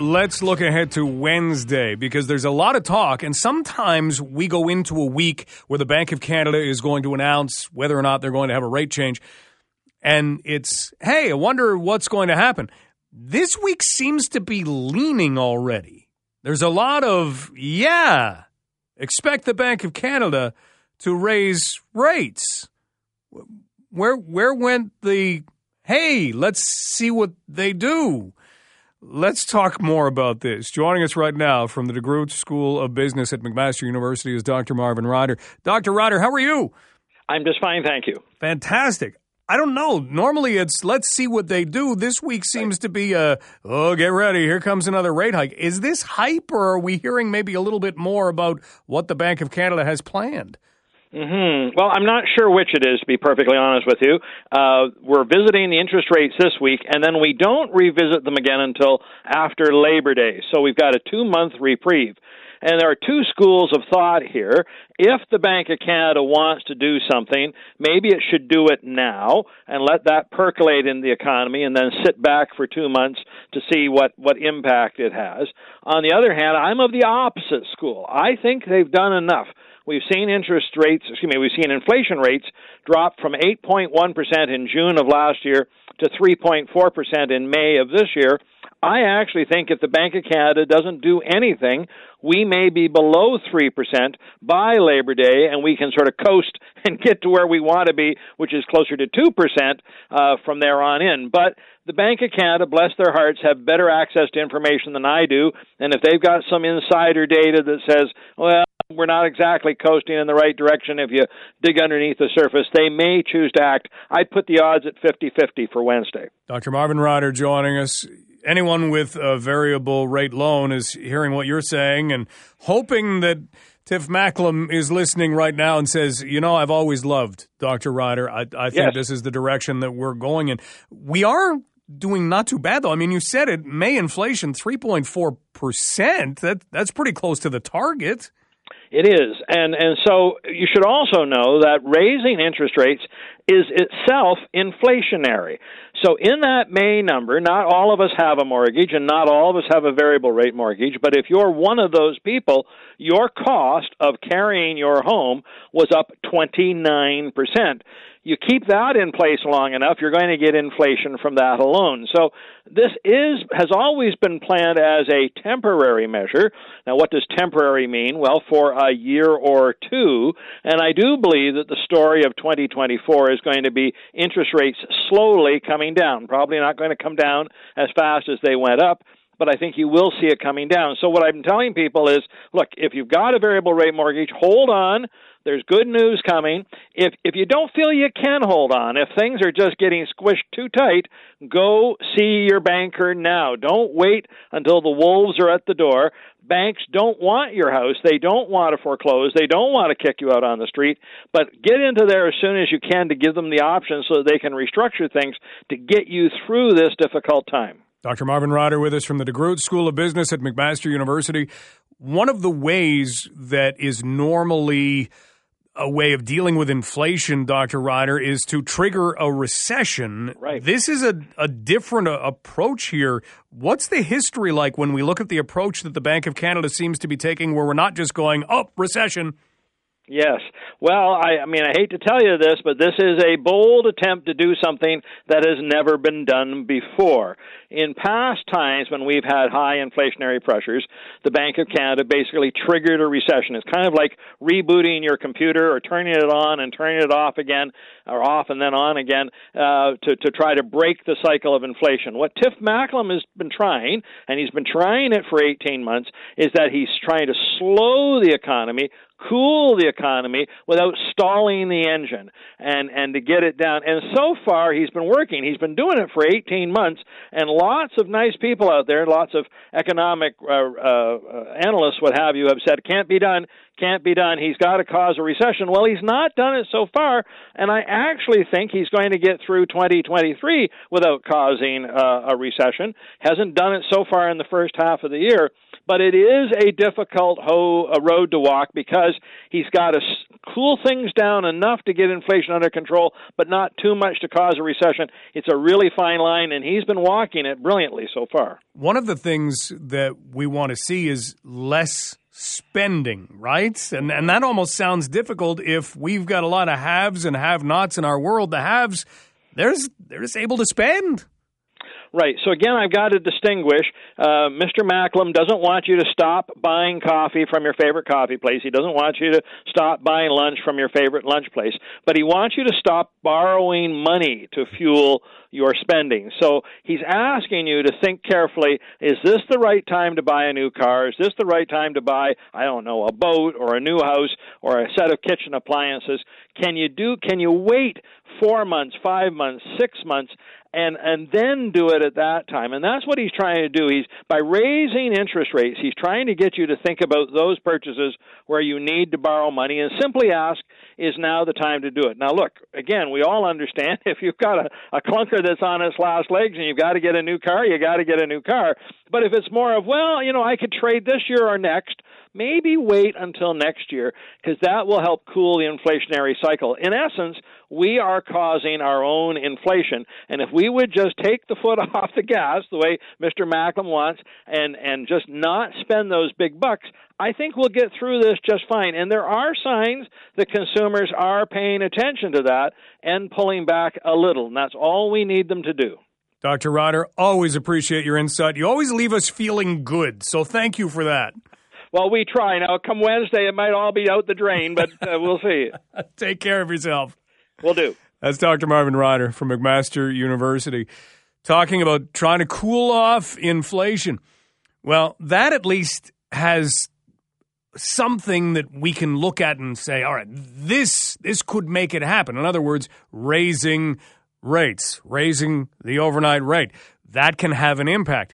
Let's look ahead to Wednesday because there's a lot of talk, and sometimes we go into a week where the Bank of Canada is going to announce whether or not they're going to have a rate change. And it's, hey, I wonder what's going to happen. This week seems to be leaning already. There's a lot of, yeah, expect the Bank of Canada to raise rates. Where where went the hey, let's see what they do? Let's talk more about this. Joining us right now from the DeGroote School of Business at McMaster University is Dr. Marvin Ryder. Dr. Ryder, how are you? I'm just fine, thank you. Fantastic. I don't know. Normally it's let's see what they do. This week seems to be a oh, get ready. Here comes another rate hike. Is this hype or are we hearing maybe a little bit more about what the Bank of Canada has planned? Mm-hmm. Well, I'm not sure which it is, to be perfectly honest with you. Uh, we're visiting the interest rates this week, and then we don't revisit them again until after Labor Day. So we've got a two month reprieve. And there are two schools of thought here. If the Bank of Canada wants to do something, maybe it should do it now and let that percolate in the economy and then sit back for two months to see what, what impact it has. On the other hand, I'm of the opposite school. I think they've done enough. We've seen interest rates, excuse me, we've seen inflation rates drop from 8.1% in June of last year to 3.4% in May of this year. I actually think if the Bank of Canada doesn't do anything, we may be below 3% by Labor Day, and we can sort of coast and get to where we want to be, which is closer to 2% uh, from there on in. But the Bank of Canada, bless their hearts, have better access to information than I do. And if they've got some insider data that says, well, we're not exactly coasting in the right direction if you dig underneath the surface. They may choose to act. I'd put the odds at 50 50 for Wednesday. Dr. Marvin Ryder joining us. Anyone with a variable rate loan is hearing what you're saying and hoping that Tiff Macklem is listening right now and says, You know, I've always loved Dr. Ryder. I, I think yes. this is the direction that we're going in. We are doing not too bad though. I mean, you said it. May inflation three point four percent. That that's pretty close to the target. It is. And and so you should also know that raising interest rates is itself inflationary. So in that May number, not all of us have a mortgage and not all of us have a variable rate mortgage, but if you're one of those people, your cost of carrying your home was up 29% you keep that in place long enough, you're going to get inflation from that alone. So this is has always been planned as a temporary measure. Now, what does temporary mean? Well, for a year or two, and I do believe that the story of 2024 is going to be interest rates slowly coming down. Probably not going to come down as fast as they went up but I think you will see it coming down. So what I'm telling people is, look, if you've got a variable rate mortgage, hold on. There's good news coming. If if you don't feel you can hold on, if things are just getting squished too tight, go see your banker now. Don't wait until the wolves are at the door. Banks don't want your house. They don't want to foreclose. They don't want to kick you out on the street. But get into there as soon as you can to give them the option so they can restructure things to get you through this difficult time. Dr. Marvin Ryder with us from the DeGroote School of Business at McMaster University. One of the ways that is normally a way of dealing with inflation, Dr. Ryder, is to trigger a recession. Right. This is a, a different uh, approach here. What's the history like when we look at the approach that the Bank of Canada seems to be taking, where we're not just going, oh, recession? Yes. Well, I, I mean, I hate to tell you this, but this is a bold attempt to do something that has never been done before. In past times when we've had high inflationary pressures, the Bank of Canada basically triggered a recession. It's kind of like rebooting your computer or turning it on and turning it off again, or off and then on again, uh, to, to try to break the cycle of inflation. What Tiff Macklem has been trying, and he's been trying it for 18 months, is that he's trying to slow the economy, cool the economy without stalling the engine and and to get it down. And so far he's been working. He's been doing it for 18 months and lots of nice people out there lots of economic uh, uh, analysts what have you have said can't be done can't be done. He's got to cause a recession. Well he's not done it so far and i actually think he's going to get through 2023 without causing uh, a recession. Hasn't done it so far in the first half of the year but it is a difficult ho- a road to walk because he's got to cool things down enough to get inflation under control, but not too much to cause a recession. It's a really fine line, and he's been walking it brilliantly so far. One of the things that we want to see is less spending, right? And and that almost sounds difficult if we've got a lot of haves and have-nots in our world. The haves, there's they're just able to spend. Right. So again, I've got to distinguish. Uh, Mr. Macklem doesn't want you to stop buying coffee from your favorite coffee place. He doesn't want you to stop buying lunch from your favorite lunch place. But he wants you to stop borrowing money to fuel your spending. So he's asking you to think carefully is this the right time to buy a new car? Is this the right time to buy, I don't know, a boat or a new house or a set of kitchen appliances? Can you do can you wait 4 months, 5 months, 6 months and and then do it at that time. And that's what he's trying to do. He's by raising interest rates, he's trying to get you to think about those purchases where you need to borrow money and simply ask, is now the time to do it? Now look, again, we all understand if you've got a, a clunker that's on its last legs and you've got to get a new car, you got to get a new car. But if it's more of, well, you know, I could trade this year or next, maybe wait until next year because that will help cool the inflationary cycle. In essence, we are causing our own inflation. And if we would just take the foot off the gas, the way Mr. Macklem wants, and, and just not spend those big bucks, I think we'll get through this just fine. And there are signs that consumers are paying attention to that and pulling back a little. And that's all we need them to do. Dr. Ryder, always appreciate your insight. You always leave us feeling good. So thank you for that. Well, we try. Now, come Wednesday, it might all be out the drain, but uh, we'll see. Take care of yourself. Will do. That's Dr. Marvin Ryder from McMaster University talking about trying to cool off inflation. Well, that at least has something that we can look at and say, all right, this this could make it happen. In other words, raising rates, raising the overnight rate. That can have an impact.